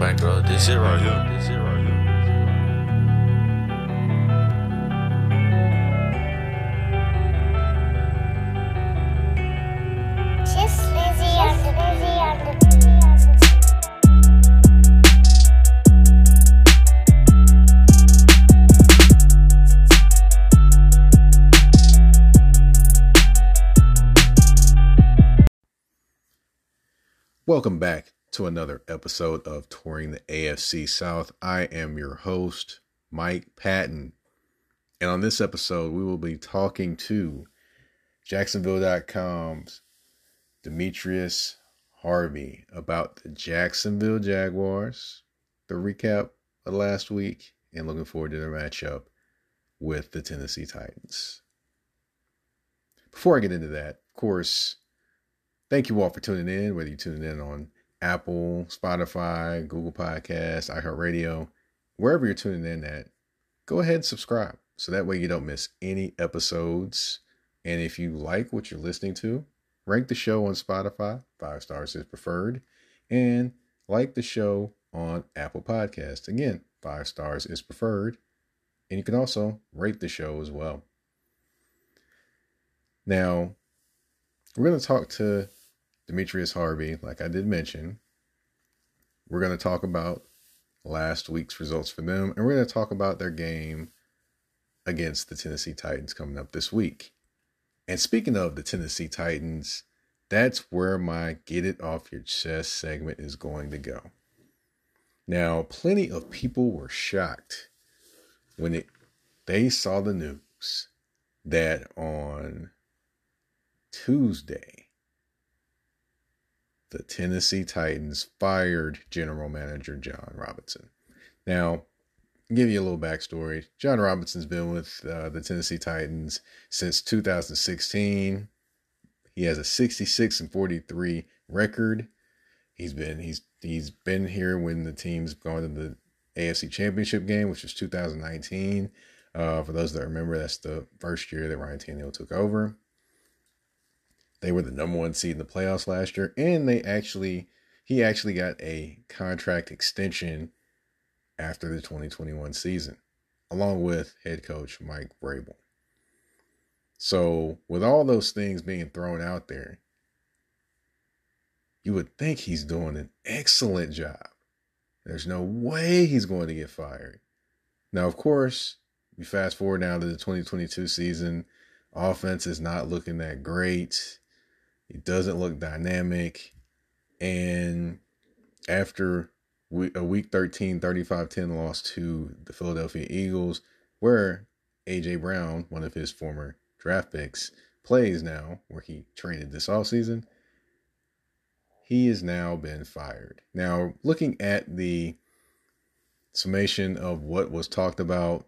bankroll. This shit right here. This shit right here. Just Lizzie on the Lizzie on the Welcome back to another episode of Touring the AFC South. I am your host, Mike Patton. And on this episode, we will be talking to Jacksonville.com's Demetrius Harvey about the Jacksonville Jaguars, the recap of last week, and looking forward to their matchup with the Tennessee Titans. Before I get into that, of course, thank you all for tuning in, whether you're tuning in on Apple, Spotify, Google Podcasts, iHeartRadio, wherever you're tuning in at, go ahead and subscribe. So that way you don't miss any episodes. And if you like what you're listening to, rank the show on Spotify, five stars is preferred, and like the show on Apple Podcasts. Again, five stars is preferred. And you can also rate the show as well. Now, we're going to talk to Demetrius Harvey, like I did mention. We're going to talk about last week's results for them, and we're going to talk about their game against the Tennessee Titans coming up this week. And speaking of the Tennessee Titans, that's where my get it off your chest segment is going to go. Now, plenty of people were shocked when it, they saw the news that on Tuesday, the Tennessee Titans fired general manager Jon Robinson. Now, give you a little backstory. Jon Robinson's been with uh, the Tennessee Titans since 2016. He has a 66 and 43 record. He's been he's he's been here when the team's gone to the AFC Championship game, which was 2019. Uh, for those that remember, that's the first year that Ryan Tannehill took over. They were the number one seed in the playoffs last year, and they actually he actually got a contract extension after the 2021 season, along with head coach Mike Vrabel. So, with all those things being thrown out there, you would think he's doing an excellent job. There's no way he's going to get fired. Now, of course, you fast forward now to the 2022 season, offense is not looking that great. It doesn't look dynamic. And after a week 13, 35 10 loss to the Philadelphia Eagles, where A.J. Brown, one of his former draft picks, plays now, where he traded this offseason, he has now been fired. Now, looking at the summation of what was talked about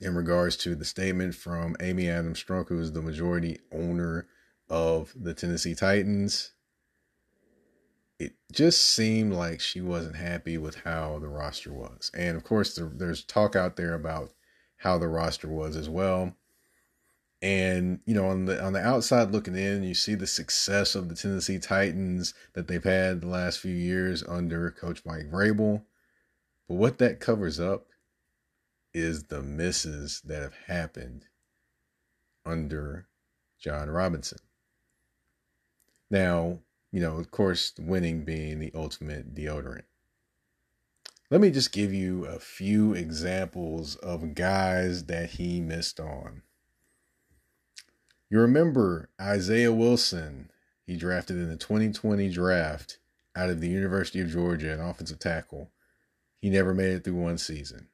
in regards to the statement from Amy Adams Strunk, who is the majority owner of the Tennessee Titans, it just seemed like she wasn't happy with how the roster was. And of course, there, there's talk out there about how the roster was as well. And you know, on the on the outside looking in, you see the success of the Tennessee Titans that they've had the last few years under Coach Mike Vrabel. But what that covers up is the misses that have happened under Jon Robinson. Now, you know, of course, winning being the ultimate deodorant. Let me just give you a few examples of guys that he missed on. You remember Isaiah Wilson, he drafted in the 2020 draft out of the University of Georgia, an offensive tackle. He never made it through one season.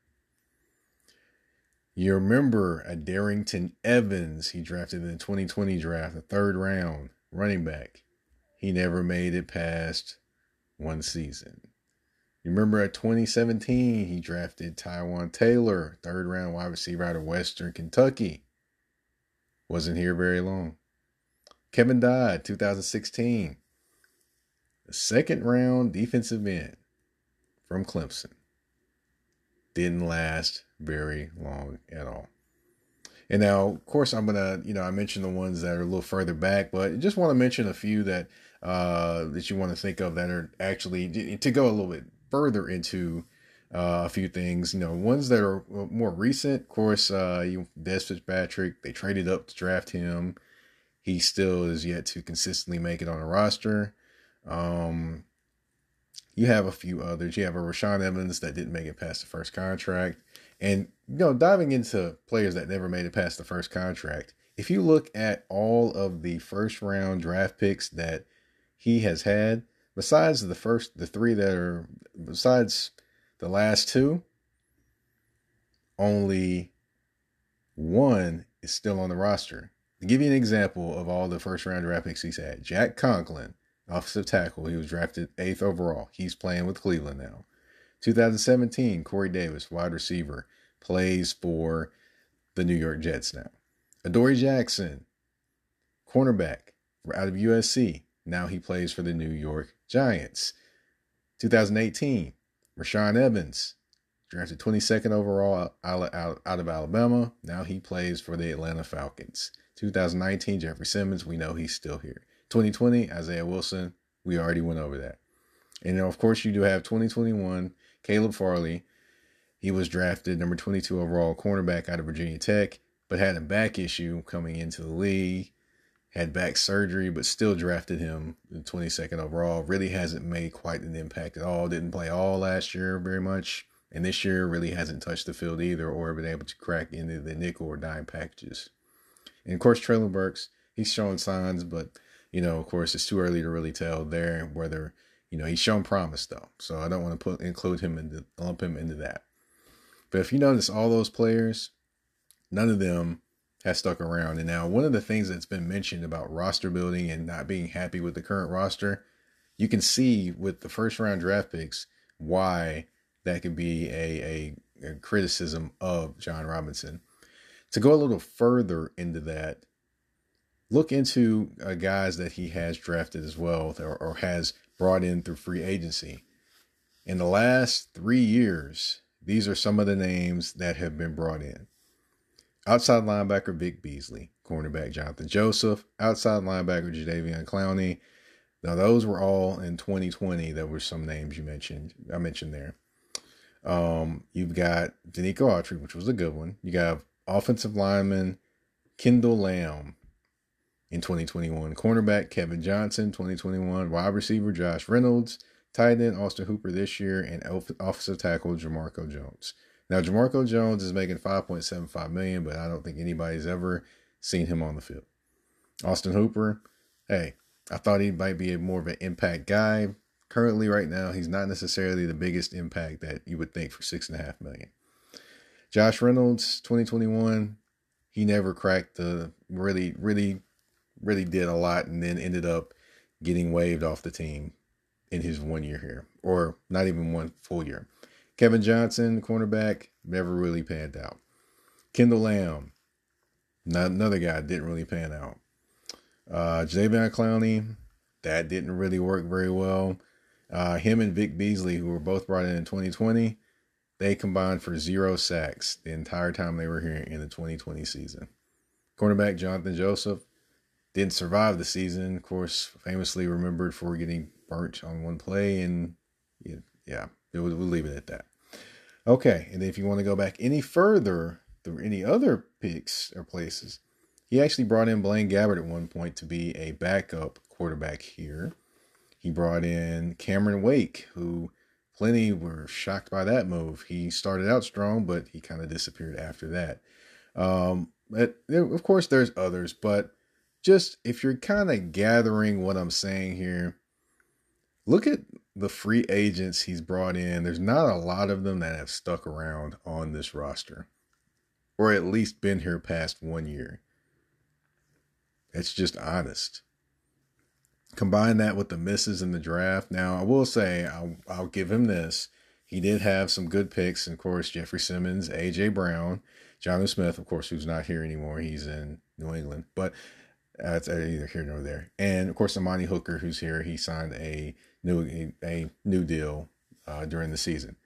You remember a Darrynton Evans, he drafted in the 2020 draft, the third round, running back. He never made it past one season. You remember at 2017, he drafted Taywan Taylor, third round wide receiver out of Western Kentucky. Wasn't here very long. Kevin Dodd, 2016, the second round defensive end from Clemson. Didn't last very long at all. And now, of course, I'm gonna, you know, I mentioned the ones that are a little further back, but I just want to mention a few that uh that you want to think of that are actually to go a little bit further into uh, a few things. You know, ones that are more recent, of course, uh, you Dez Fitzpatrick, they traded up to draft him. He still is yet to consistently make it on a roster. Um, you have a few others. You have a Rashaan Evans that didn't make it past the first contract. And, you know, diving into players that never made it past the first contract, if you look at all of the first round draft picks that he has had, besides the first, the three that are, besides the last two, only one is still on the roster. To give you an example of all the first round draft picks he's had, Jack Conklin, offensive tackle, he was drafted eighth overall. He's playing with Cleveland now. 2017, Corey Davis, wide receiver, plays for the New York Jets now. Adoree Jackson, cornerback out of USC. Now he plays for the New York Giants. 2018, Rashaan Evans, drafted 22nd overall out, out, out of Alabama. Now he plays for the Atlanta Falcons. 2019, Jeffrey Simmons, we know he's still here. 2020, Isaiah Wilson, we already went over that. And of course, you do have 2021, Caleb Farley. He was drafted number 22 overall cornerback out of Virginia Tech, but had a back issue coming into the league. Had back surgery, but still drafted him the 22nd overall. Really hasn't made quite an impact at all. Didn't play all last year very much. And this year really hasn't touched the field either or been able to crack into the nickel or dime packages. And of course, Treylon Burks, he's showing signs, but you know, of course, it's too early to really tell there whether you know he's shown promise though. So I don't want to put include him into lump him into that. But if you notice, all those players, none of them has stuck around. And now, one of the things that's been mentioned about roster building and not being happy with the current roster, you can see with the first round draft picks why that could be a, a, a criticism of Jon Robinson. To go a little further into that, look into uh, guys that he has drafted as well or, or has brought in through free agency. In the last three years, these are some of the names that have been brought in. Outside linebacker Vic Beasley, cornerback Johnathan Joseph, outside linebacker Jadeveon Clowney. Now those were all in 2020. There were some names you mentioned. I mentioned there. Um, you've got Denico Autry, which was a good one. You got offensive lineman Kendall Lamm in 2021, cornerback Kevin Johnson 2021, wide receiver Josh Reynolds, tight end Austin Hooper this year, and offensive tackle Jamarco Jones. Now Jamarco Jones is making 5.75 million, but I don't think anybody's ever seen him on the field. Austin Hooper, hey, I thought he might be a more of an impact guy. Currently, right now, he's not necessarily the biggest impact that you would think for six and a half million. Josh Reynolds, 2021, he never cracked the really, really, really did a lot and then ended up getting waived off the team in his one year here, or not even one full year. Kevin Johnson, cornerback, never really panned out. Kendall Lamm, not another guy, didn't really pan out. Uh, Jadeveon Clowney, that didn't really work very well. Uh, him and Vic Beasley, who were both brought in in 2020, they combined for zero sacks the entire time they were here in the 2020 season. Cornerback Johnathan Joseph didn't survive the season. Of course, famously remembered for getting burnt on one play, and yeah, we'll, we'll leave it at that. Okay, and if you want to go back any further through any other picks or places, he actually brought in Blaine Gabbert at one point to be a backup quarterback here. He brought in Cameron Wake, who plenty were shocked by that move. He started out strong, but he kind of disappeared after that. Um, but there, of course, there's others, but just if you're kind of gathering what I'm saying here, look at the free agents he's brought in. There's not a lot of them that have stuck around on this roster, or at least been here past one year. It's just honest. Combine that with the misses in the draft. Now, I will say, I'll, I'll give him this. He did have some good picks. And of course, Jeffrey Simmons, A.J. Brown, Jonnu Smith, of course, who's not here anymore. He's in New England. But uh, that's uh, either here nor there. And of course, Amani Hooker, who's here, he signed a new a new deal uh, during the season.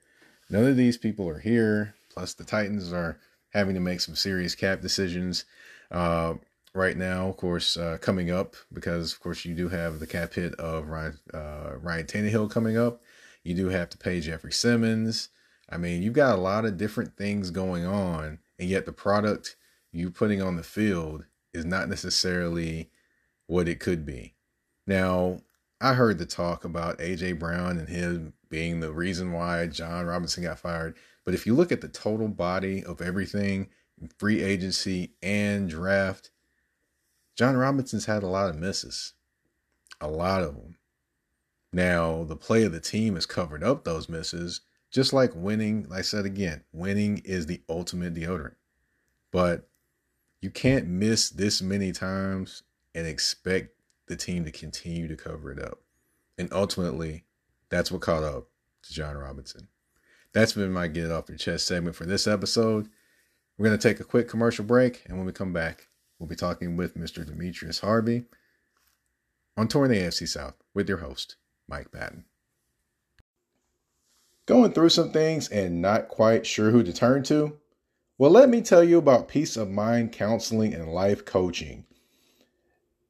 None of these people are here. Plus, the Titans are having to make some serious cap decisions. Uh, right now, of course, uh, coming up because of course you do have the cap hit of Ryan uh, Ryan Tannehill coming up. You do have to pay Jeffrey Simmons. I mean, you've got a lot of different things going on, and yet the product you putting on the field is not necessarily what it could be. Now, I heard the talk about AJ Brown and him being the reason why Jon Robinson got fired. But if you look at the total body of everything, free agency and draft, Jon Robinson's had a lot of misses. A lot of them. Now, the play of the team has covered up those misses, just like winning. Like I said again, winning is the ultimate deodorant. But you can't miss this many times and expect the team to continue to cover it up. And ultimately, that's what caught up to Jon Robinson. That's been my Get It Off Your Chest segment for this episode. We're going to take a quick commercial break, and when we come back, we'll be talking with Mr. Demetrius Harvey on Touring AFC South with your host, Mike Patton. Going through some things and not quite sure who to turn to? Well, let me tell you about Peace of Mind Counseling and Life Coaching.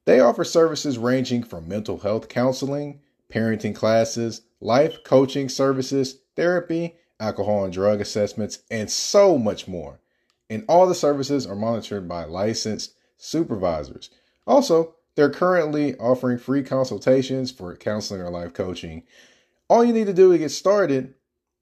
They offer services ranging from mental health counseling, parenting classes, life coaching services, therapy, alcohol and drug assessments, and so much more. And all the services are monitored by licensed supervisors. Also, they're currently offering free consultations for counseling or life coaching. All you need to do to get started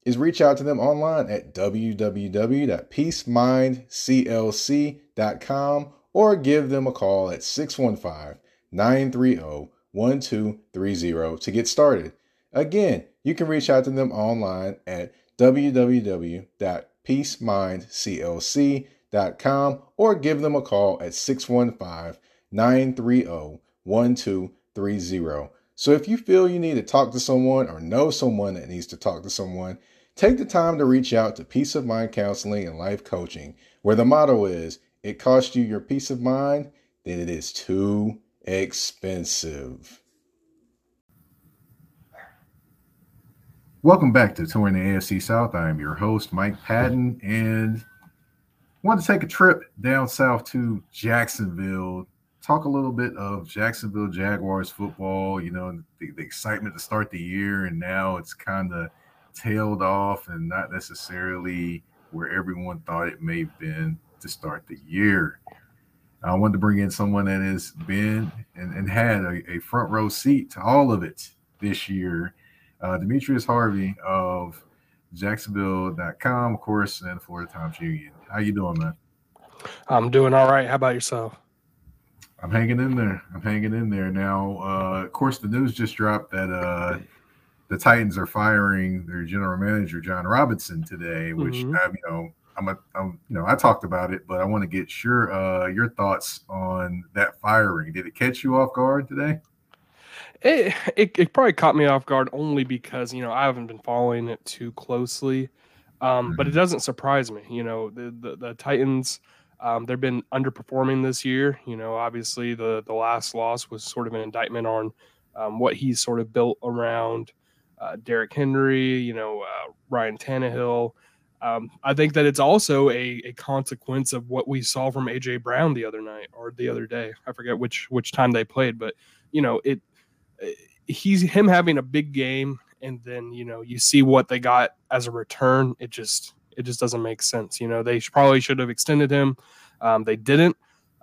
is reach out to them online at www.peacemindclc.com or give them a call at 615 930 1230 to get started. Again, you can reach out to them online at www.peacemindclc.com or give them a call at 615 930 1230. So if you feel you need to talk to someone or know someone that needs to talk to someone, take the time to reach out to Peace of Mind Counseling and Life Coaching, where the motto is it costs you your peace of mind, then it is too expensive. Welcome back to Touring the AFC South. I am your host, Mike Patton, and want to take a trip down south to Jacksonville, talk a little bit of Jacksonville Jaguars football, you know, the, the excitement to start the year, and now it's kind of tailed off and not necessarily where everyone thought it may have been to start the year. I wanted to bring in someone that has been and, and had a, a front row seat to all of it this year uh, Demetrius Harvey of Jacksonville.com, of course, and the Florida Times Union. How you doing, man? I'm doing all right. How about yourself? I'm hanging in there. I'm hanging in there now. Uh, of course, the news just dropped that uh, the Titans are firing their general manager Jon Robinson today, which mm-hmm. I, you know I'm a I'm, you know I talked about it, but I want to get sure uh, your thoughts on that firing. Did it catch you off guard today? It, it, it probably caught me off guard only because you know I haven't been following it too closely, um, mm-hmm. but it mm-hmm. doesn't surprise me. You know the the, the Titans, um, they've been underperforming this year. You know obviously the the last loss was sort of an indictment on um, what he's sort of built around uh, Derrick Henry. You know uh, Ryan Tannehill. Um, I think that it's also a, a consequence of what we saw from AJ Brown the other night or the other day. I forget which which time they played, but you know it he's him having a big game and then you know you see what they got as a return it just it just doesn't make sense. You know they probably should have extended him. Um, they didn't.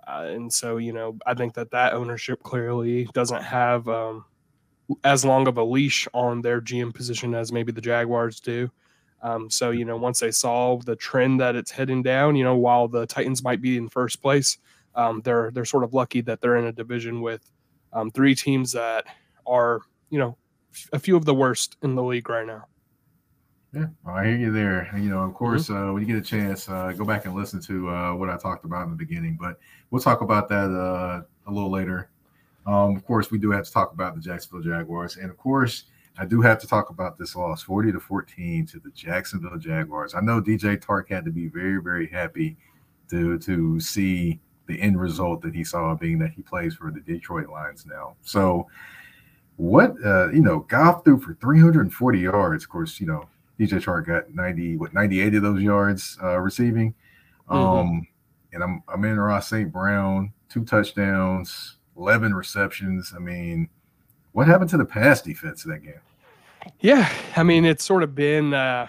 Uh, and so you know i think that that ownership clearly doesn't have um, as long of a leash on their gm position as maybe the jaguars do um, so you know once they saw the trend that it's heading down you know while the titans might be in first place um, they're they're sort of lucky that they're in a division with um, three teams that are, you know, a few of the worst in the league right now. Yeah, well, I hear you there. You know, of course, mm-hmm. uh, when you get a chance, uh, go back and listen to uh, what I talked about in the beginning. But we'll talk about that uh, a little later. Um, of course, we do have to talk about the Jacksonville Jaguars, and of course, I do have to talk about this loss, forty to fourteen, to the Jacksonville Jaguars. I know DJ Chark had to be very, very happy to to see the end result that he saw, being that he plays for the Detroit Lions now. So what uh, you know, Goff threw for 340 yards. Of course, you know, DJ Chark got 90, what 98 of those yards uh, receiving. Mm-hmm. Um, and I'm I'm Amon-Ra St. Brown, two touchdowns, 11 receptions. I mean, what happened to the pass defense of that game? Yeah, I mean, it's sort of been. Uh,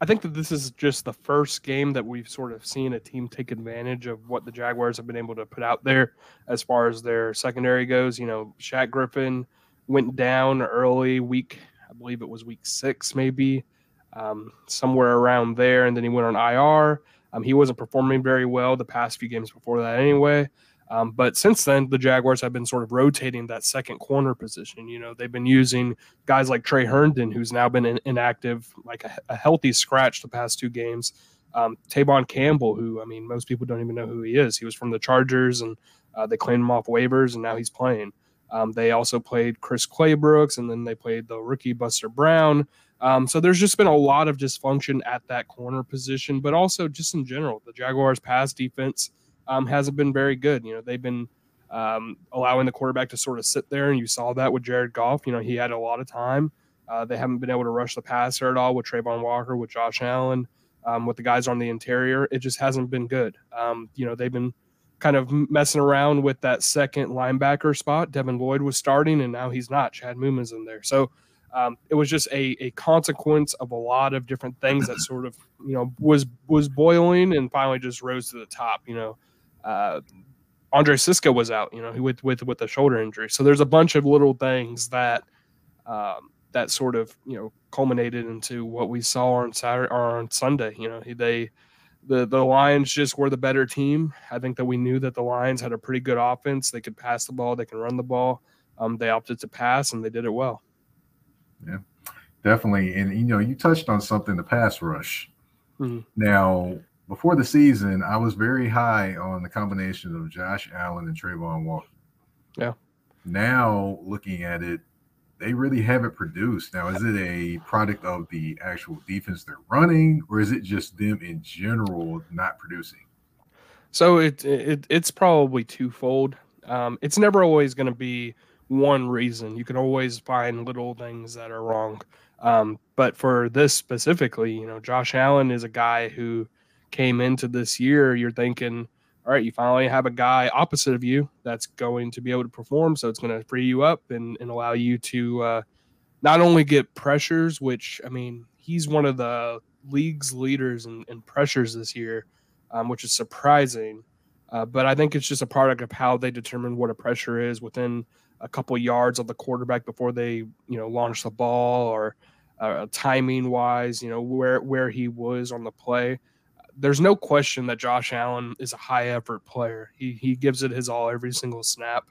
I think that this is just the first game that we've sort of seen a team take advantage of what the Jaguars have been able to put out there as far as their secondary goes. You know, Shaq Griffin went down early week, I believe it was week six, maybe um, somewhere around there, and then he went on IR. Um, he wasn't performing very well the past few games before that, anyway. Um, but since then, the Jaguars have been sort of rotating that second corner position. You know, they've been using guys like Tre Herndon, who's now been in, inactive, like a, a, healthy scratch the past two games. Um, Tevaughn Campbell, who I mean, most people don't even know who he is. He was from the Chargers, and uh, they claimed him off waivers, and now he's playing. Um, they also played Chris Claybrooks, and then they played the rookie Buster Brown. Um, so there's just been a lot of dysfunction at that corner position, but also just in general, the Jaguars' pass defense um, hasn't been very good. You know, they've been um, allowing the quarterback to sort of sit there, and you saw that with Jared Goff. You know, he had a lot of time. Uh, they haven't been able to rush the passer at all with Travon Walker, with Josh Allen, um, with the guys on the interior. It just hasn't been good. Um, you know, they've been kind of messing around with that second linebacker spot. Devin Lloyd was starting, and now he's not. Chad Muma's in there. So um, it was just a, a consequence of a lot of different things that sort of you know was was boiling and finally just rose to the top. You know, uh, Andre Cisco was out, you know, with with with a shoulder injury. So there's a bunch of little things that um, that sort of you know culminated into what we saw on Saturday or on Sunday. You know, they the the Lions just were the better team. I think that we knew that the Lions had a pretty good offense. They could pass the ball, they can run the ball. Um, they opted to pass, and they did it well. Yeah, definitely. And you know, you touched on something the pass rush. Mm-hmm. Now, before the season, I was very high on the combination of Josh Allen and Travon Walker. Yeah. Now looking at it, they really haven't produced. Now, is it a product of the actual defense they're running, or is it just them in general not producing? So it, it it's probably twofold. Um, it's never always going to be one reason. You can always find little things that are wrong. Um, but for this specifically, you know, Josh Allen is a guy who came into this year, you're thinking, all right, you finally have a guy opposite of you that's going to be able to perform. So it's going to free you up and, and allow you to uh, not only get pressures, which, I mean, he's one of the league's leaders in, in pressures this year, um, which is surprising. Uh, but I think it's just a product of how they determine what a pressure is within a couple yards of the quarterback before they, you know, launch the ball or uh, timing wise, you know, where where he was on the play there's no question that Josh Allen is a high effort player. He he gives it his all every single snap.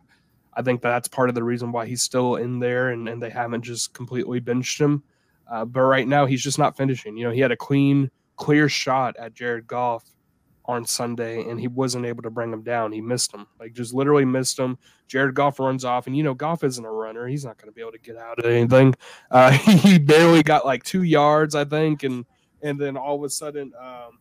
I think that's part of the reason why he's still in there and, and they haven't just completely benched him. Uh, but right now he's just not finishing. You know, he had a clean, clear shot at Jared Goff on Sunday and he wasn't able to bring him down. He missed him, like just literally missed him. Jared Goff runs off, and you know, Goff isn't a runner. He's not going to be able to get out of anything. Uh, he barely got like two yards, I think, and and then all of a sudden, um,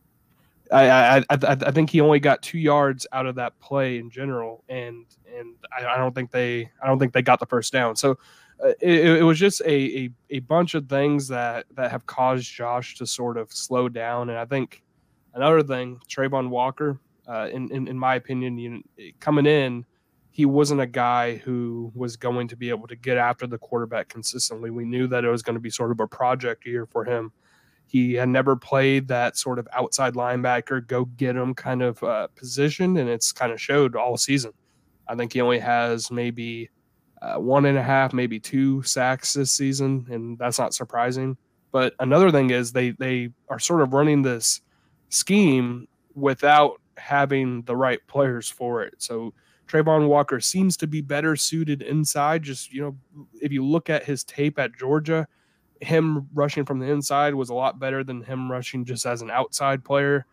I, I, I think he only got two yards out of that play in general, and and I, I don't think they I don't think they got the first down. So uh, it, it, was just a, a, a bunch of things that that have caused Josh to sort of slow down. And I think another thing, Travon Walker, uh, in, in in my opinion, you know, coming in, he wasn't a guy who was going to be able to get after the quarterback consistently. We knew that it was going to be sort of a project year for him. He had never played that sort of outside linebacker, go get him kind of uh, position, and it's kind of showed all season. I think he only has maybe uh, one and a half, maybe two sacks this season, and that's not surprising. But another thing is they they are sort of running this scheme without having the right players for it. So Travon Walker seems to be better suited inside. Just you know, if you look at his tape at Georgia, him rushing from the inside was a lot better than him rushing just as an outside player.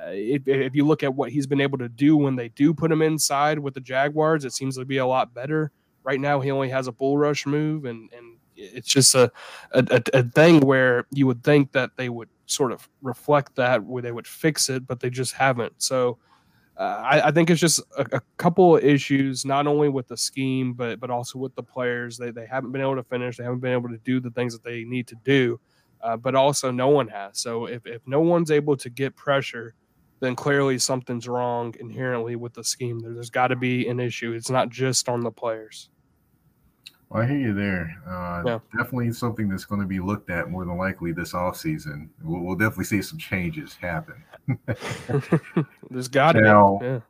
Uh, if, if, you look at what he's been able to do when they do put him inside with the Jaguars, it seems to be a lot better. Right now, he only has a bull rush move, and and it's just a a, a thing where you would think that they would sort of reflect that, where they would fix it, but they just haven't. So I, I, think it's just a, a, couple of issues, not only with the scheme, but but also with the players. They they haven't been able to finish. They haven't been able to do the things that they need to do. Uh, but also, no one has. So if if no one's able to get pressure, then clearly something's wrong inherently with the scheme. There, there's got to be an issue. It's not just on the players. Well, I hear you there. Uh, Yeah. Definitely something that's going to be looked at more than likely this offseason. We'll, we'll definitely see some changes happen. There's got to Now- be. Yeah.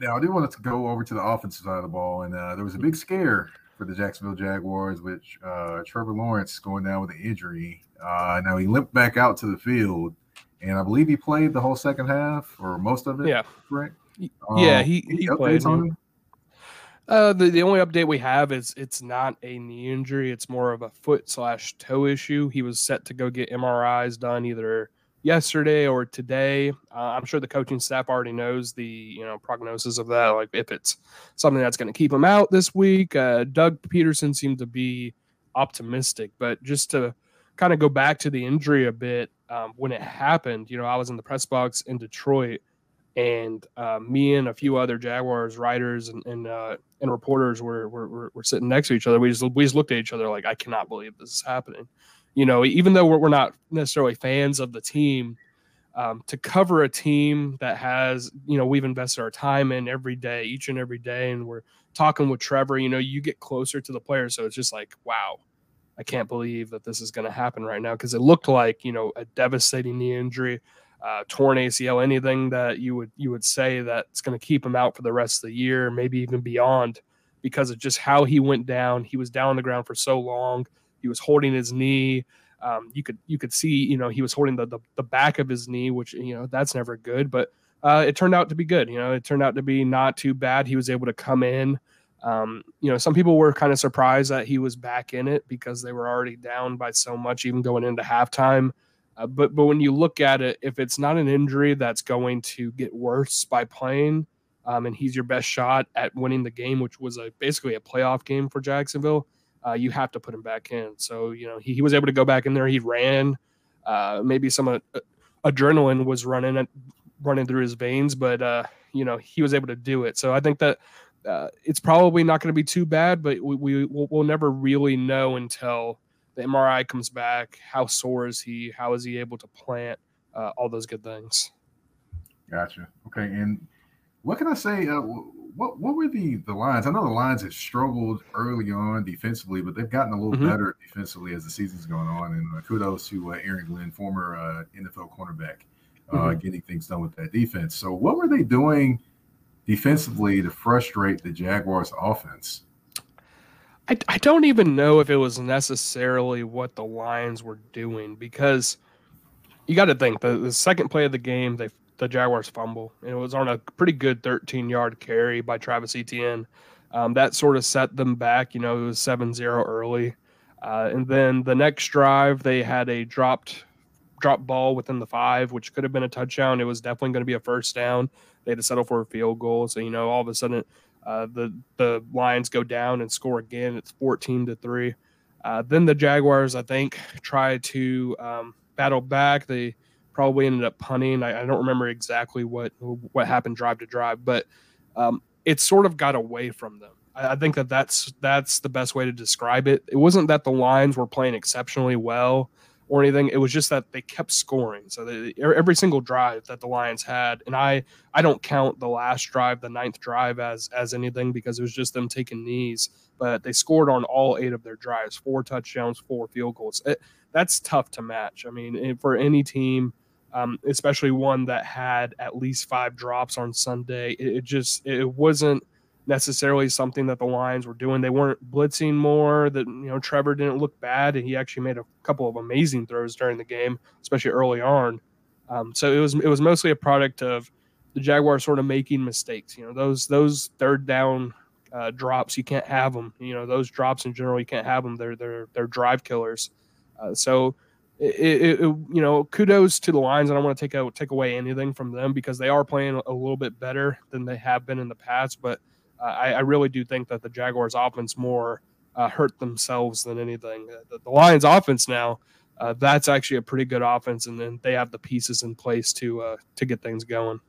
Now, I do want to go over to the offensive side of the ball, and uh, there was a big scare for the Jacksonville Jaguars, which uh, Trevor Lawrence going down with an injury. Uh, now he limped back out to the field, and I believe he played the whole second half or most of it. Yeah. correct. yeah, Um, he- he played, on him? Uh, the, the only update we have is it's not a knee injury. It's more of a foot slash toe issue. He was set to go get MRIs done either yesterday or today. Uh, I'm sure the coaching staff already knows the you know prognosis of that. Like if it's something that's going to keep him out this week. Uh, Doug Pederson seemed to be optimistic, but just to kind of go back to the injury a bit, um, when it happened, you know, I was in the press box in Detroit and uh, me and a few other Jaguars writers and and, uh, and reporters were, were were sitting next to each other. We just we just looked at each other like I cannot believe this is happening. You know, even though we're, we're not necessarily fans of the team, um, to cover a team that has you know we've invested our time in every day, each and every day, and we're talking with Trevor. You know, you get closer to the players, so it's just like wow. I can't believe that this is going to happen right now because it looked like you know a devastating knee injury uh, torn ACL, anything that you would you would say that's going to keep him out for the rest of the year, maybe even beyond, because of just how he went down. He was down on the ground for so long. He was holding his knee. Um, you could you could see you know he was holding the, the the back of his knee, which you know that's never good, but uh, it turned out to be good. You know, it turned out to be not too bad. He was able to come in. Um, you know, some people were kind of surprised that he was back in it because they were already down by so much, even going into halftime. Uh, but but when you look at it, if it's not an injury that's going to get worse by playing, um, and he's your best shot at winning the game, which was a basically a playoff game for Jacksonville, uh, you have to put him back in. So you know he, he was able to go back in there. He ran. Uh, maybe some uh, adrenaline was running at, running through his veins, but uh, you know he was able to do it. So I think that uh, it's probably not going to be too bad, but we, we we'll, we'll never really know until the MRI comes back. How sore is he? How is he able to plant? Uh, all those good things. Gotcha. Okay, and what can I say? Uh, what what were the the lines? I know the lines have struggled early on defensively, but they've gotten a little Mhm. better defensively as the season's going on. And uh, kudos to uh, Aaron Glenn, former uh, NFL cornerback, uh, Mhm. getting things done with that defense. So, what were they doing defensively to frustrate the Jaguars' offense? I, I don't even know if it was necessarily what the Lions were doing because you got to think the, the second play of the game, they the Jaguars fumble, and it was on a pretty good 13 yard carry by Travis Etienne. Um, that sort of set them back. You know, it was 7 0 early. Uh, and then the next drive, they had a dropped drop ball within the five, which could have been a touchdown. It was definitely going to be a first down. They had to settle for a field goal. So, you know, all of a sudden, uh, the the Lions go down and score again. It's 14 to three. Uh, then the Jaguars, I think, try to um, battle back. They probably ended up punting. I, I don't remember exactly what what happened drive to drive, but um, it sort of got away from them. I, I think that that's that's the best way to describe it. It wasn't that the Lions were playing exceptionally well or anything. It was just that they kept scoring. So they, every single drive that the Lions had, and I I don't count the last drive, the ninth drive, as as anything because it was just them taking knees. But they scored on all eight of their drives, four touchdowns, four field goals. It, that's tough to match. I mean, eh, for any team, um, especially one that had at least five drops on Sunday, it, it just it wasn't necessarily something that the Lions were doing. They weren't blitzing more. That you know, Trevor didn't look bad, and he actually made a couple of amazing throws during the game, especially early on. Um, so it was it was mostly a product of the Jaguars sort of making mistakes. You know, those those third down uh, drops you can't have them. You know, those drops in general you can't have them. They're they're they're drive killers. Uh, so. It, it, it, you know, kudos to the Lions. I don't want to take take away anything from them because they are playing a little bit better than they have been in the past. But I, I, really do think that the Jaguars' offense more uh, hurt themselves than anything. The, the Lions' offense now, uh, that's actually a pretty good offense, and then they have the pieces in place to uh, to get things going.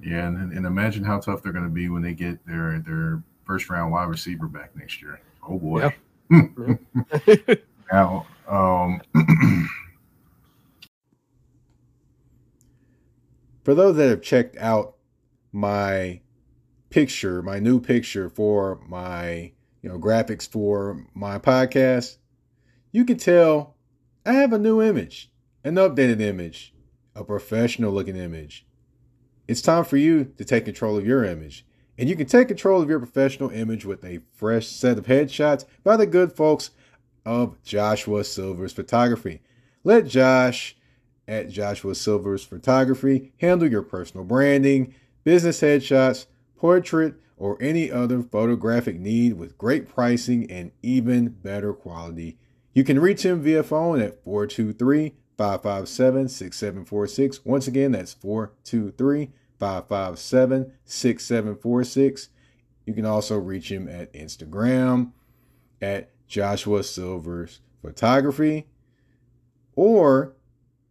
Yeah, and, and imagine how tough they're going to be when they get their their first round wide receiver back next year. Oh boy. Yeah. now, um, For those that have checked out my picture, my new picture for my, you know, graphics for my podcast, you can tell I have a new image, an updated image, a professional looking image. It's time for you to take control of your image. And you can take control of your professional image with a fresh set of headshots by the good folks of Joshua Silver's Photography. Let Josh at Joshua Silver's Photography handle your personal branding, business headshots, portrait, or any other photographic need with great pricing and even better quality. You can reach him via phone at 423 557 6746. Once again, that's 423 557 6746. You can also reach him at Instagram at Joshua Silvers Photography, or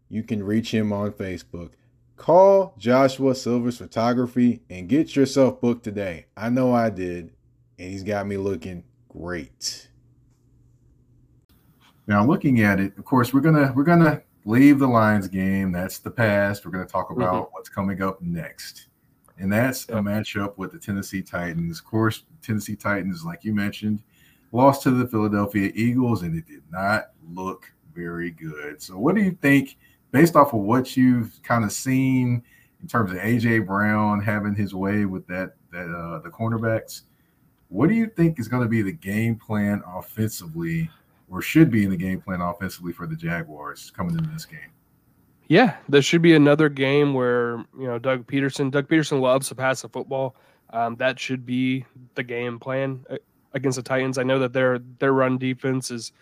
you can reach him on Facebook. Call Joshua Silvers Photography and get yourself booked today. I know I did, and he's got me looking great. Now, looking at it, of course, we're gonna we're gonna leave the Lions game. That's the past. We're gonna talk about mm-hmm. what's coming up next, and that's yep. a matchup with the Tennessee Titans. Of course, Tennessee Titans, like you mentioned, lost to the Philadelphia Eagles, and it did not look very good. So, what do you think, based off of what you've kind of seen in terms of AJ Brown having his way with that that uh, the cornerbacks? What do you think is going to be the game plan offensively or should be in the game plan offensively for the Jaguars coming into this game. Yeah, there should be another game where you know Doug Pederson. Doug Pederson loves to pass the football. Um, that should be the game plan uh, against the Titans. I know that their their run defense is,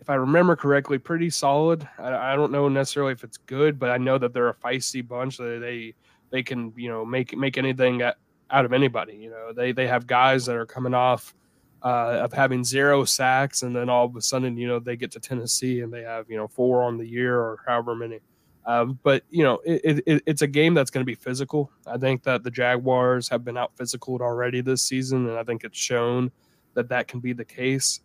if I remember correctly, pretty solid. I, I don't know necessarily if it's good, but I know that they're a feisty bunch. They they can you know make make anything out of anybody. You know they they have guys that are coming off uh, of having zero sacks, and then all of a sudden, you know, they get to Tennessee and they have you know four on the year or however many. Um, but you know, it, it, it's a game that's going to be physical. I think that the Jaguars have been out physicaled already this season, and I think it's shown that that can be the case.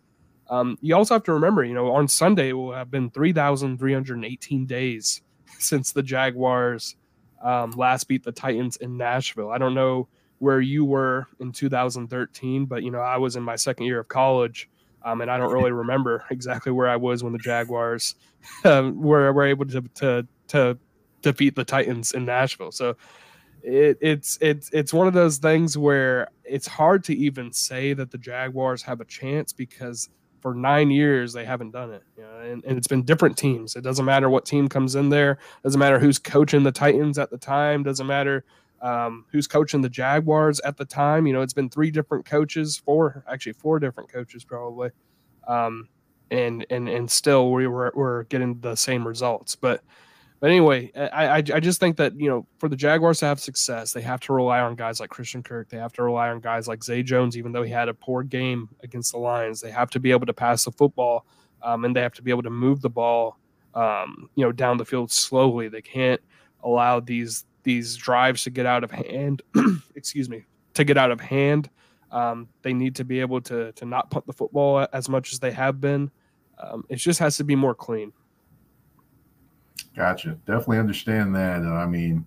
Um, you also have to remember, you know, on Sunday will have been 3,318 days since the Jaguars um, last beat the Titans in Nashville. I don't know where you were in 2013, but you know I was in my second year of college, um, and I don't really remember exactly where I was when the Jaguars um, were were able to to to defeat the Titans in Nashville. So it, it's it's it's one of those things where it's hard to even say that the Jaguars have a chance because for nine years they haven't done it. You know, and, and it's been different teams. It doesn't matter what team comes in there. Doesn't matter who's coaching the Titans at the time. Doesn't matter um, who's coaching the Jaguars at the time. You know, it's been three different coaches, four actually four different coaches probably, um, and and and still we were we're getting the same results. But but anyway, I, I I just think that you know for the Jaguars to have success, they have to rely on guys like Christian Kirk. They have to rely on guys like Zay Jones, even though he had a poor game against the Lions. They have to be able to pass the football, um, and they have to be able to move the ball, um, you know, down the field slowly. They can't allow these these drives to get out of hand. excuse me, to get out of hand. Um, they need to be able to to not punt the football as much as they have been. Um, it just has to be more clean. Gotcha. Definitely understand that. Uh, I mean,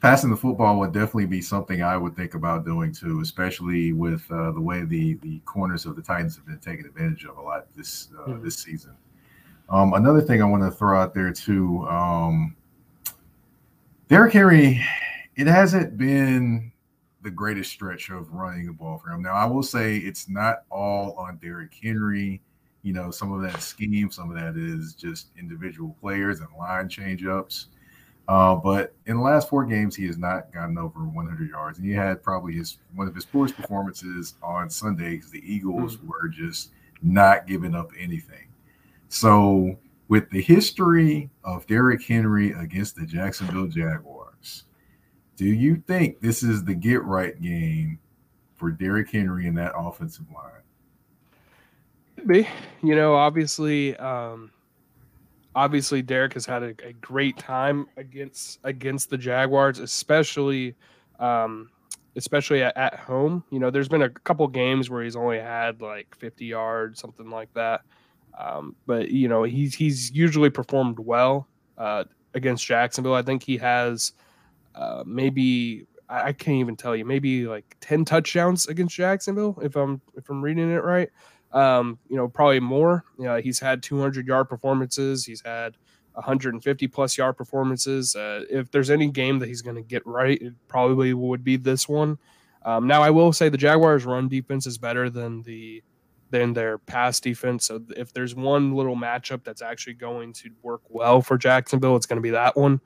passing the football would definitely be something I would think about doing too, especially with uh, the way the the corners of the Titans have been taken advantage of a lot this uh, mm-hmm. this season. Um, another thing I want to throw out there too. Um, Derrick Henry, it hasn't been the greatest stretch of running the ball for him. Now, I will say it's not all on Derrick Henry. You know, some of that scheme, some of that is just individual players and line changeups. Uh, but in the last four games, he has not gotten over 100 yards, and he had probably his one of his poorest performances on Sunday because the Eagles mm-hmm. were just not giving up anything. So with the history of Derrick Henry against the Jacksonville Jaguars, do you think this is the get right game for Derrick Henry in that offensive line? Be, you know, obviously, um, obviously Derrick has had a, a, great time against against the Jaguars, especially um, especially at, at, home. You know, there's been a couple games where he's only had like 50 yards, something like that. Um, but you know, he's he's usually performed well uh, against Jacksonville. I think he has uh, maybe I, I can't even tell you, maybe like ten touchdowns against Jacksonville, if I'm if I'm reading it right. Um, you know, probably more. Yeah, he's had 200 yard performances. He's had 150 plus yard performances. Uh, if there's any game that he's going to get right, it probably would be this one. Um, now, I will say the Jaguars' run defense is better than the than their pass defense. So if there's one little matchup that's actually going to work well for Jacksonville, it's going to be that one.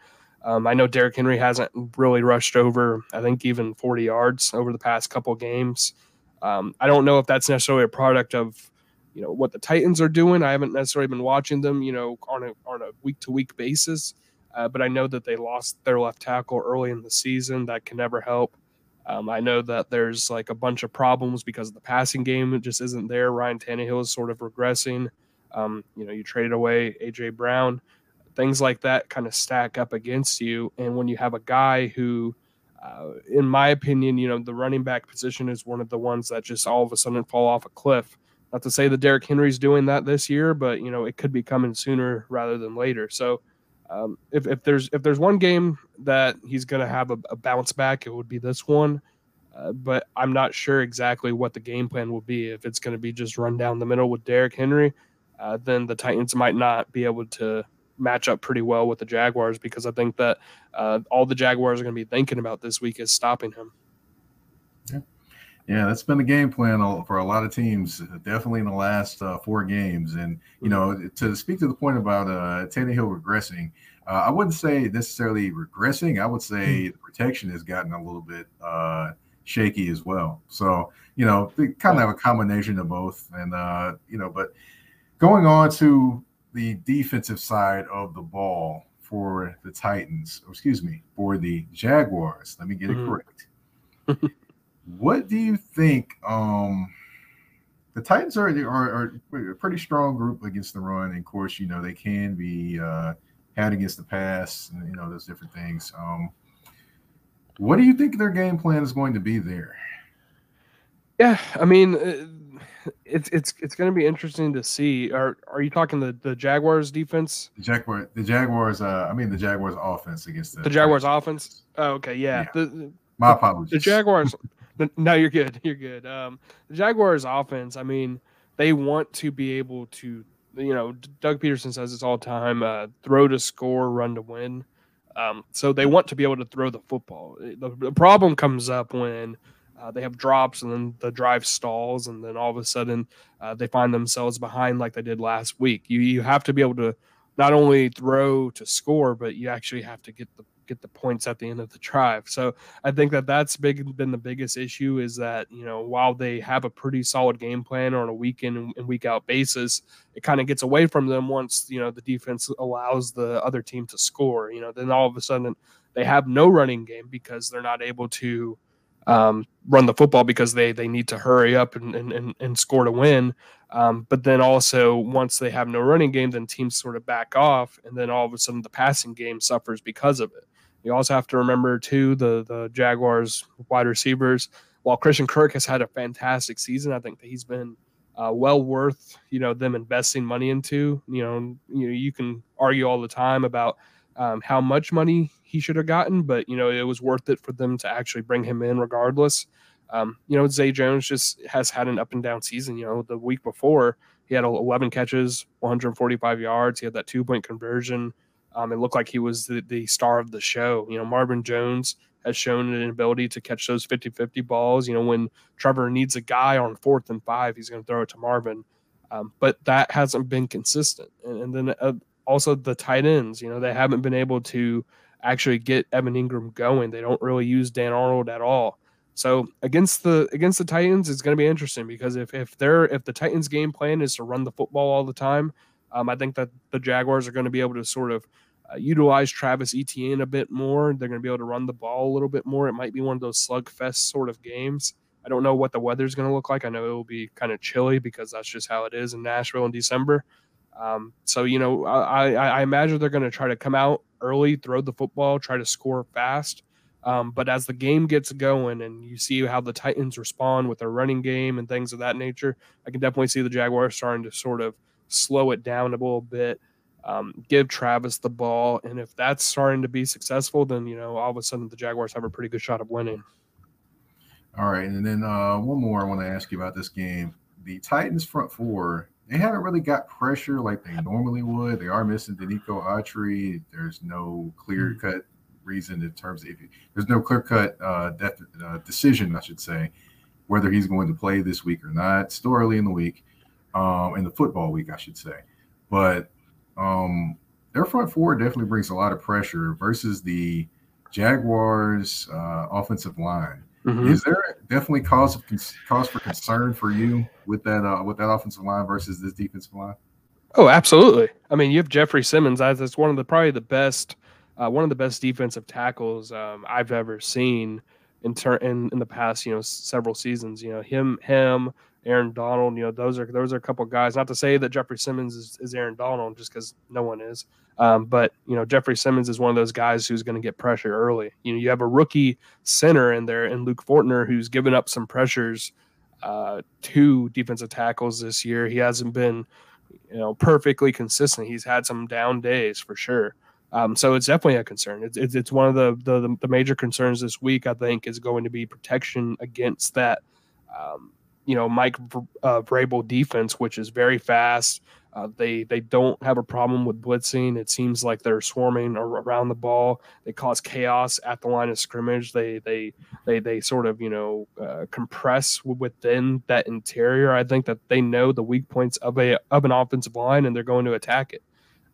Um, I know Derrick Henry hasn't really rushed over, I think, even 40 yards over the past couple games. Um, I don't know if that's necessarily a product of you know what the Titans are doing. I haven't necessarily been watching them, you know, on a on a week to week basis. Uh, but I know that they lost their left tackle early in the season. That can never help. Um, I know that there's like a bunch of problems because the passing game. It just isn't there. Ryan Tannehill is sort of regressing. Um, you know, you traded away AJ Brown. Things like that kind of stack up against you. And when you have a guy who uh, in my opinion, you know, the running back position is one of the ones that just all of a sudden fall off a cliff. Not to say that Derrick Henry's doing that this year, but you know, it could be coming sooner rather than later. So, um, if, if there's if there's one game that he's going to have a, a, bounce back, it would be this one. Uh, but I'm not sure exactly what the game plan will be. If it's going to be just run down the middle with Derrick Henry, uh, then the Titans might not be able to match up pretty well with the Jaguars because I think that uh, all the Jaguars are going to be thinking about this week is stopping him. Yeah. Yeah, that's been the game plan for a lot of teams, definitely in the last uh, four games. And you know, to speak to the point about uh, Tannehill regressing, uh, I wouldn't say necessarily regressing. I would say hmm. the protection has gotten a little bit uh, shaky as well. So you know, they kind of have a combination of both. And uh, you know, but going on to the defensive side of the ball for the Titans, or excuse me, for the Jaguars. Let me get mm-hmm. it correct. what do you think? Um, the Titans are, are, are a pretty strong group against the run. And of course, you know they can be uh, had against the pass, and you know those different things. Um, what do you think their game plan is going to be there? Yeah, I mean, uh, it's it's it's going to be interesting to see. Are are you talking the the Jaguars defense? The Jaguar, the Jaguars. Uh, I mean the Jaguars offense against the, the Jaguars offense. Oh, okay, yeah. yeah. The, My apologies. The Jaguars. no, you're good. You're good. Um, the Jaguars offense. I mean, they want to be able to. You know, Doug Pederson says it's all time: uh, throw to score, run to win. Um, so they want to be able to throw the football. The, the problem comes up when uh, they have drops and then the drive stalls and then all of a sudden uh, they find themselves behind like they did last week. You you have to be able to not only throw to score but you actually have to get the get the points at the end of the drive. So i think that that's big been the biggest issue is that you know while they have a pretty solid game plan on a week in and week out basis it kind of gets away from them once you know the defense allows the other team to score. You know then all of a sudden they have no running game because they're not able to um, run the football because they they need to hurry up and and, and score to win. Um, but then also once they have no running game, then teams sort of back off, and then all of a sudden the passing game suffers because of it. You also have to remember too the the Jaguars wide receivers. While Christian Kirk has had a fantastic season, I think that he's been uh, well worth you know them investing money into. You know, you know you can argue all the time about um, how much money he should have gotten, but you know it was worth it for them to actually bring him in regardless. Um, you know, Zay Jones just has had an up and down season. You know, the week before he had 11 catches, 145 yards. He had that two point conversion. Um, it looked like he was the, the star of the show. You know, Marvin Jones has shown an ability to catch those 50 50 balls. You know, when Trevor needs a guy on fourth and five, he's going to throw it to Marvin. Um, but that hasn't been consistent. And, and then uh, also the tight ends, you know, they haven't been able to actually get Evan Engram going. They don't really use Dan Arnold at all. So against the against the Titans, it's going to be interesting because if if they're if the Titans' game plan is to run the football all the time, um, I think that the Jaguars are going to be able to sort of uh, utilize Travis Etienne a bit more. They're going to be able to run the ball a little bit more. It might be one of those slugfest sort of games. I don't know what the weather's going to look like. I know it will be kind of chilly because that's just how it is in Nashville in December. Um, so you know, I, I, imagine they're going to try to come out early, throw the football, try to score fast. Um, but as the game gets going and you see how the Titans respond with their running game and things of that nature, I can definitely see the Jaguars starting to sort of slow it down a little bit. Um, give Travis the ball, and if that's starting to be successful, then you know all of a sudden the Jaguars have a pretty good shot of winning. All right, and then uh, one more I want to ask you about this game. The Titans front four, they haven't really got pressure like they normally would. They are missing Denico Autry. There's no clear cut reason in terms of there's no clear cut uh, def- uh, decision, I should say, whether he's going to play this week or not. Still early in the week, um, in the football week, I should say. But um, their front four definitely brings a lot of pressure versus the Jaguars' uh, offensive line. Mm-hmm. Is there definitely cause of cause for concern for you with that uh, with that offensive line versus this defensive line? Oh, absolutely. I mean, you have Jeffrey Simmons. That's one of the probably the best uh, one of the best defensive tackles um, I've ever seen in turn in, in the past, you know, several seasons. You know, him, him, Aaron Donald. You know, those are those are a couple guys. Not to say that Jeffrey Simmons is, is Aaron Donald, just because no one is. Um, but you know, Jeffrey Simmons is one of those guys who's going to get pressure early. You know, you have a rookie center in there, and Luke Fortner, who's given up some pressures uh, to defensive tackles this year. He hasn't been, you know, perfectly consistent. He's had some down days for sure. Um, so it's definitely a concern. It's, it's, it's one of the, the, the major concerns this week. I think is going to be protection against that. Um, you know, Mike uh, Vrabel defense, which is very fast. Uh, they they don't have a problem with blitzing. It seems like they're swarming around the ball. They cause chaos at the line of scrimmage. They they they they sort of you know uh, compress within that interior. I think that they know the weak points of a of an offensive line and they're going to attack it.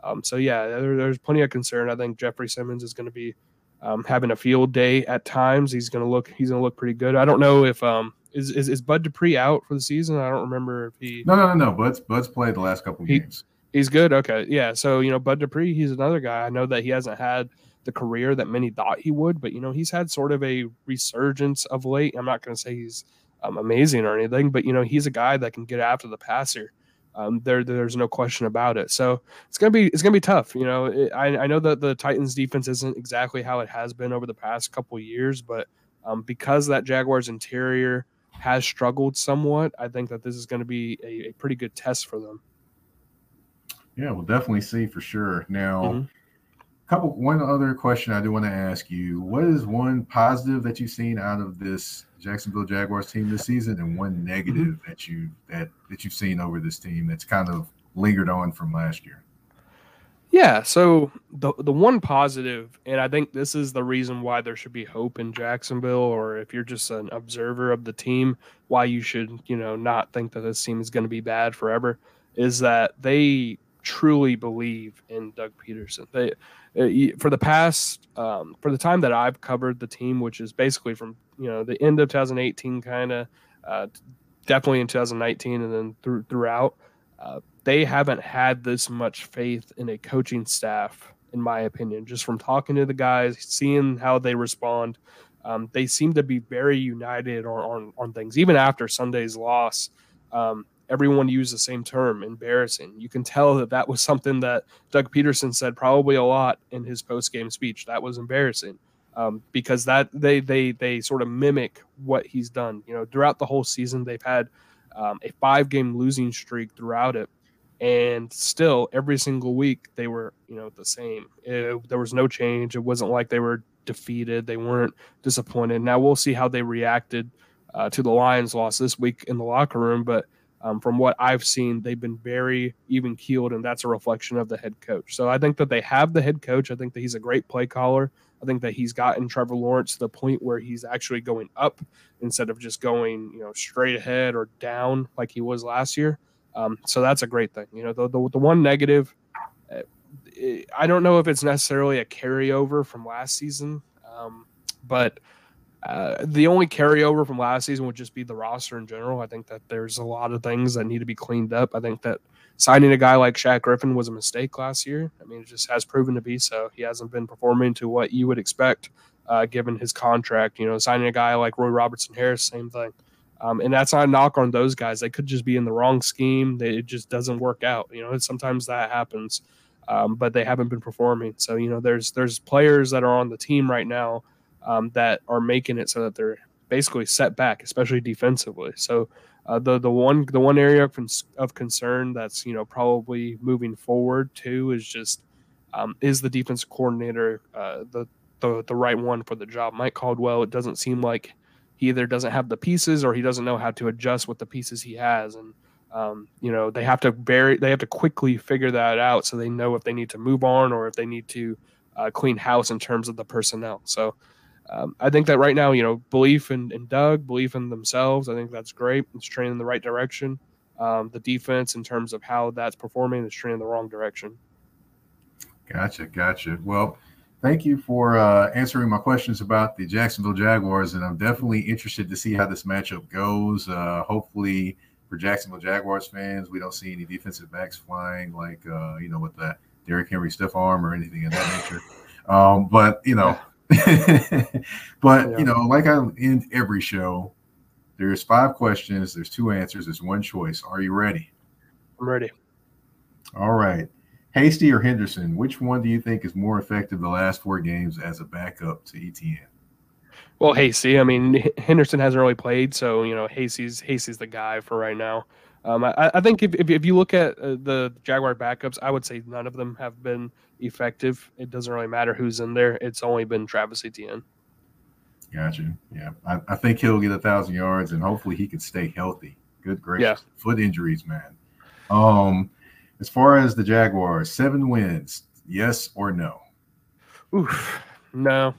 Um, so yeah, there, there's plenty of concern. I think Jeffrey Simmons is going to be um, having a field day at times. He's going to look he's going to look pretty good. I don't know if um is, is is Bud Dupree out for the season. I don't remember if he. No, no, no, no. Bud's Bud's played the last couple he, games. He's good. Okay, yeah. So you know, Bud Dupree, he's another guy. I know that he hasn't had the career that many thought he would, but you know, he's had sort of a resurgence of late. I'm not going to say he's um, amazing or anything, but you know, he's a guy that can get after the passer. Um, there, there's no question about it. So it's gonna be it's gonna be tough. You know, it, I, I know that the Titans defense isn't exactly how it has been over the past couple years, but um, because that Jaguars interior has struggled somewhat, I think that this is going to be a, a, pretty good test for them. Yeah, we'll definitely see for sure. Now, mm-hmm. Couple one other question I do want to ask you: What is one positive that you've seen out of this Jacksonville Jaguars team this season, and one negative mm-hmm. that you that that you've seen over this team that's kind of lingered on from last year? Yeah, so the the one positive, and I think this is the reason why there should be hope in Jacksonville, or if you're just an observer of the team, why you should you know not think that this team is going to be bad forever, is that they truly believe in Doug Pederson. They for the past um, for the time that I've covered the team, which is basically from you know the end of 2018, kind of uh, definitely in 2019, and then through, throughout, uh, they haven't had this much faith in a coaching staff, in my opinion. Just from talking to the guys, seeing how they respond, um, they seem to be very united on, on, on things. Even after Sunday's loss, um, everyone used the same term embarrassing. You can tell that that was something that doug pederson said probably a lot in his post-game speech. That was embarrassing um, because that they they they sort of mimic what he's done. You know throughout the whole season they've had um, a five game losing streak throughout it. And still every single week they were you know the same. It, there was no change. It wasn't like they were defeated. They weren't disappointed. Now we'll see how they reacted uh, to the lions loss this week in the locker room. But um, from what I've seen, they've been very even keeled, and that's a reflection of the head coach. So I think that they have the head coach. I think that he's a great play caller. I think that he's gotten Trevor Lawrence to the point where he's actually going up instead of just going, you know, straight ahead or down like he was last year. Um, so that's a great thing. You know, the, the, the one negative, uh, I don't know if it's necessarily a carryover from last season, um, but – uh, the only carryover from last season would just be the roster in general. I think that there's a lot of things that need to be cleaned up. I think that signing a guy like Shaq Griffin was a mistake last year. I mean, it just has proven to be so. He hasn't been performing to what you would expect uh, given his contract. You know, signing a guy like Roy Robertson Harris, same thing. Um, and that's not a knock on those guys. They could just be in the wrong scheme. They, it just doesn't work out. You know, sometimes that happens, um, but they haven't been performing. So you know, there's there's players that are on the team right now um, that are making it so that they're basically set back, especially defensively. So Uh, the the one the one area of, of concern that's you know probably moving forward too is just um, is the defense coordinator uh, the, the the right one for the job? Mike Caldwell. It doesn't seem like he either doesn't have the pieces or he doesn't know how to adjust with the pieces he has, and um, you know they have to very they have to quickly figure that out so they know if they need to move on or if they need to uh, clean house in terms of the personnel. So um, I think that right now, you know, belief in, in Doug, belief in themselves, I think that's great. It's trending in the right direction. Um, the defense, in terms of how that's performing, is trending in the wrong direction. Gotcha, gotcha. Well, thank you for uh, answering my questions about the Jacksonville Jaguars, and I'm definitely interested to see how this matchup goes. Uh, hopefully, for Jacksonville Jaguars fans, we don't see any defensive backs flying like uh, you know with that Derrick Henry stiff arm or anything of that nature. Um, but you know. but yeah. you know, like I end every show, there's five questions, there's two answers, there's one choice. Are you ready? I'm ready. All right. Hasty or Henderson, which one do you think is more effective the last four games as a backup to ETN? Well, Hasty. I mean, Henderson hasn't really played, so you know, Hasty's Hasty's the guy for right now. Um, I, I, think if, if, if, you look at uh, the Jaguar backups, I would say none of them have been effective. It doesn't really matter who's in there. It's only been Travis Etienne. Gotcha. Yeah, I, I think he'll get a thousand yards, and hopefully he can stay healthy. Good gracious, yeah. foot injuries, man. Um, as far as the Jaguars, seven wins, yes or no? Oof, no.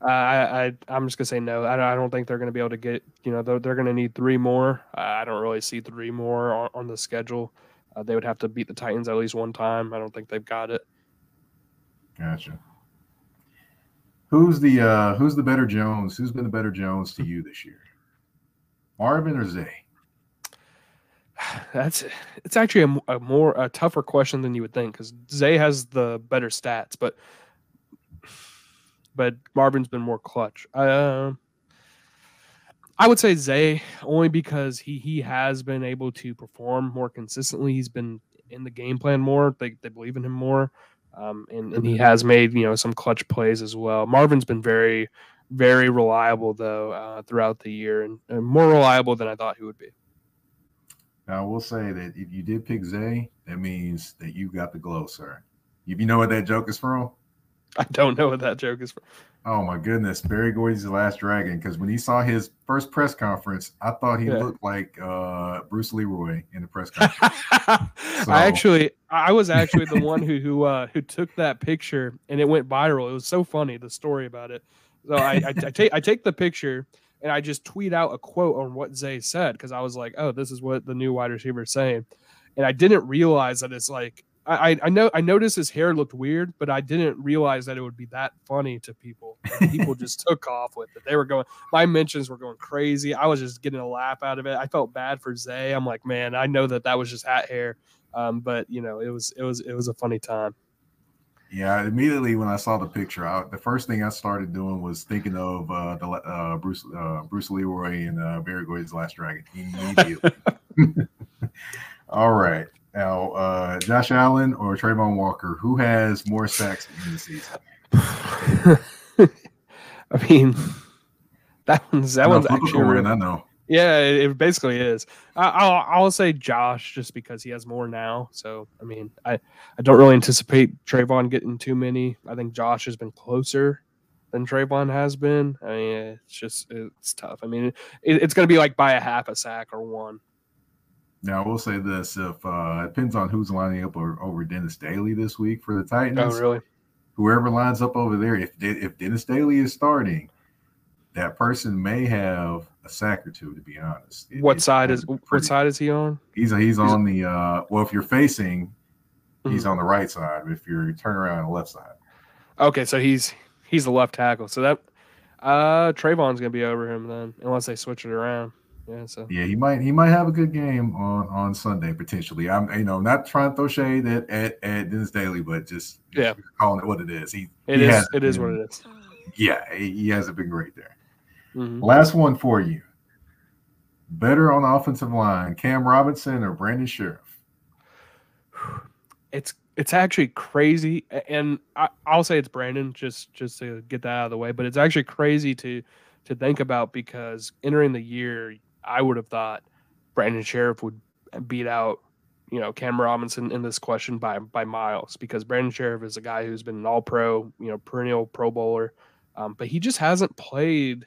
Uh, I, I I'm just gonna say no. I, I don't think they're gonna be able to get. You know, they're, they're gonna need three more. I don't really see three more on, on the schedule. Uh, they would have to beat the Titans at least one time. I don't think they've got it. Gotcha. Who's the uh who's the better Jones? Who's been the better Jones to you this year? Marvin or Zay? That's it's actually a, a more a tougher question than you would think because Zay has the better stats, but but Marvin's been more clutch. Uh, I would say Zay only because he he has been able to perform more consistently. He's been in the game plan more. They they believe in him more, um, and and he has made you know some clutch plays as well. Marvin's been very very reliable though uh, throughout the year and, and, more reliable than I thought he would be. Now I will say that if you did pick Zay, that means that you got the glow, sir. If you know what that joke is from, I don't know what that joke is from. Oh my goodness, Berry Gordy's the Last Dragon. Because when he saw his first press conference, I thought he yeah. looked like uh, Bruce Leroy in the press conference. so. I actually, I was actually the one who who uh, who took that picture, and it went viral. It was so funny the story about it. So I, I, I take I take the picture and I just tweet out a quote on what Zay said because I was like, oh, this is what the new wide receiver is saying, and I didn't realize that it's like I, I know I noticed his hair looked weird, but I didn't realize that it would be that funny to people. people just took off with it. They were going. My mentions were going crazy. I was just getting a laugh out of it. I felt bad for Zay. I'm like, man, I know that that was just hat hair, um, but you know, it was it was it was a funny time. Yeah, immediately when I saw the picture, I, the first thing I started doing was thinking of uh, the uh, Bruce uh, Bruce Leroy and uh, Berry Gordy's Last Dragon immediately. All right. Now, uh, Josh Allen or Travon Walker, who has more sacks in the season? I mean, that one's that one's actually. Win, I know. Yeah, it, it basically is. I, will I'll say Josh just because he has more now. So I mean, I I don't really anticipate Travon getting too many. I think Josh has been closer than Travon has been. I mean, it's just it's tough. I mean, it, it's going to be like by a half a sack or one. Now, I will say this: if uh, it depends on who's lining up over, over Dennis Daly this week for the Titans. Oh, really? Whoever lines up over there, if if Dennis Daly is starting, that person may have a sack or two. To be honest, it, what side is pretty, what side is he on? He's he's, he's on the uh, well. If you're facing, mm-hmm. he's on the right side. If you're turn around on the left side. Okay, so he's he's the left tackle. So that uh Travon's gonna be over him then, unless they switch it around. Yeah, so yeah, he might he might have a good game on on Sunday potentially. I'm you know not trying to throw shade at at, at Dennis Daly, but just yeah, calling it what it is. He it he is it is what it is. Yeah, he, hasn't been great there. Mm-hmm. Last one for you. Better on the offensive line, Cam Robinson or Brandon Scherff? It's it's actually crazy, and I, I'll say it's Brandon just just to get that out of the way. But it's actually crazy to to think about because entering the year I would have thought Brandon Scherff would beat out you know Cam Robinson in this question by by miles because Brandon Scherff is a guy who's been an All Pro, you know, perennial Pro Bowler, um, but he just hasn't played.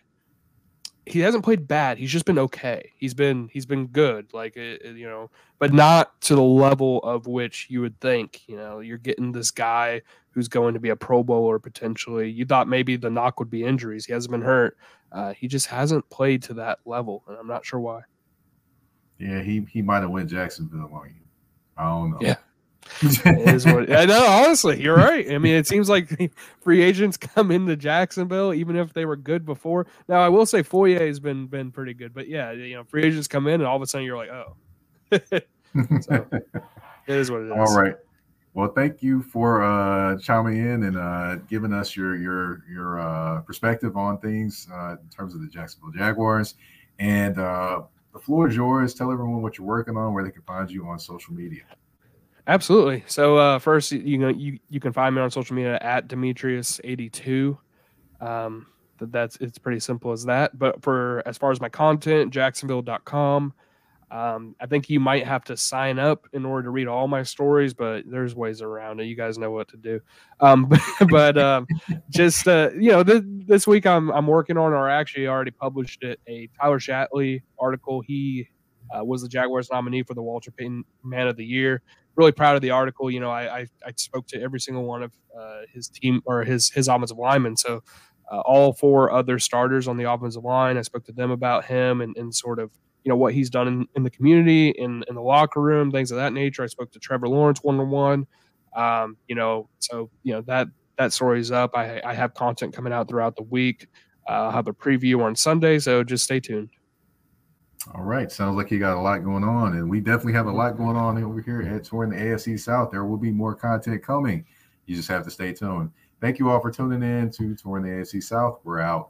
He hasn't played bad. He's just been okay. He's been he's been good, like it, it, you know, but not to the level of which you would think. You know, you're getting this guy who's going to be a Pro Bowler potentially. You thought maybe the knock would be injuries. He hasn't been hurt. Uh, he just hasn't played to that level, and I'm not sure why. Yeah, he he might have went Jacksonville on you. I don't know. Yeah. What I know. Honestly, you're right. I mean, it seems like free agents come into Jacksonville, even if they were good before. Now, I will say Foye has been been pretty good, but yeah, you know, free agents come in, and all of a sudden you're like, oh, so, it is what it is. All right. Well, thank you for uh, chiming in and uh, giving us your your your uh, perspective on things uh, in terms of the Jacksonville Jaguars. And uh, the floor is yours. Tell everyone what you're working on, where they can find you on social media. Absolutely. So uh, first, you know, you you can find me on social media at Demetrius82. Um, that's it's pretty simple as that. But for as far as my content, Jacksonville.com. Um, I think you might have to sign up in order to read all my stories, but there's ways around it. You guys know what to do. Um, but, but um, just uh, you know, th- this week I'm I'm working on, or actually already published it, a Tyler Shatley article. He uh, was the Jaguars nominee for the Walter Payton Man of the Year. Really proud of the article. You know, I I, I spoke to every single one of uh, his team or his his offensive linemen. So uh, all four other starters on the offensive line, I spoke to them about him and, and sort of you know what he's done in, in the community in in the locker room things of that nature. I spoke to trevor lawrence one-on-one. Um, you know so you know that that story's up. I i have content coming out throughout the week. Uh, i'll have a preview on sunday so just stay tuned all right sounds like you got a lot going on and we definitely have a lot going on over here at touring the afc south. There will be more content coming. You just have to stay tuned. Thank you all for tuning in to touring the afc south. We're out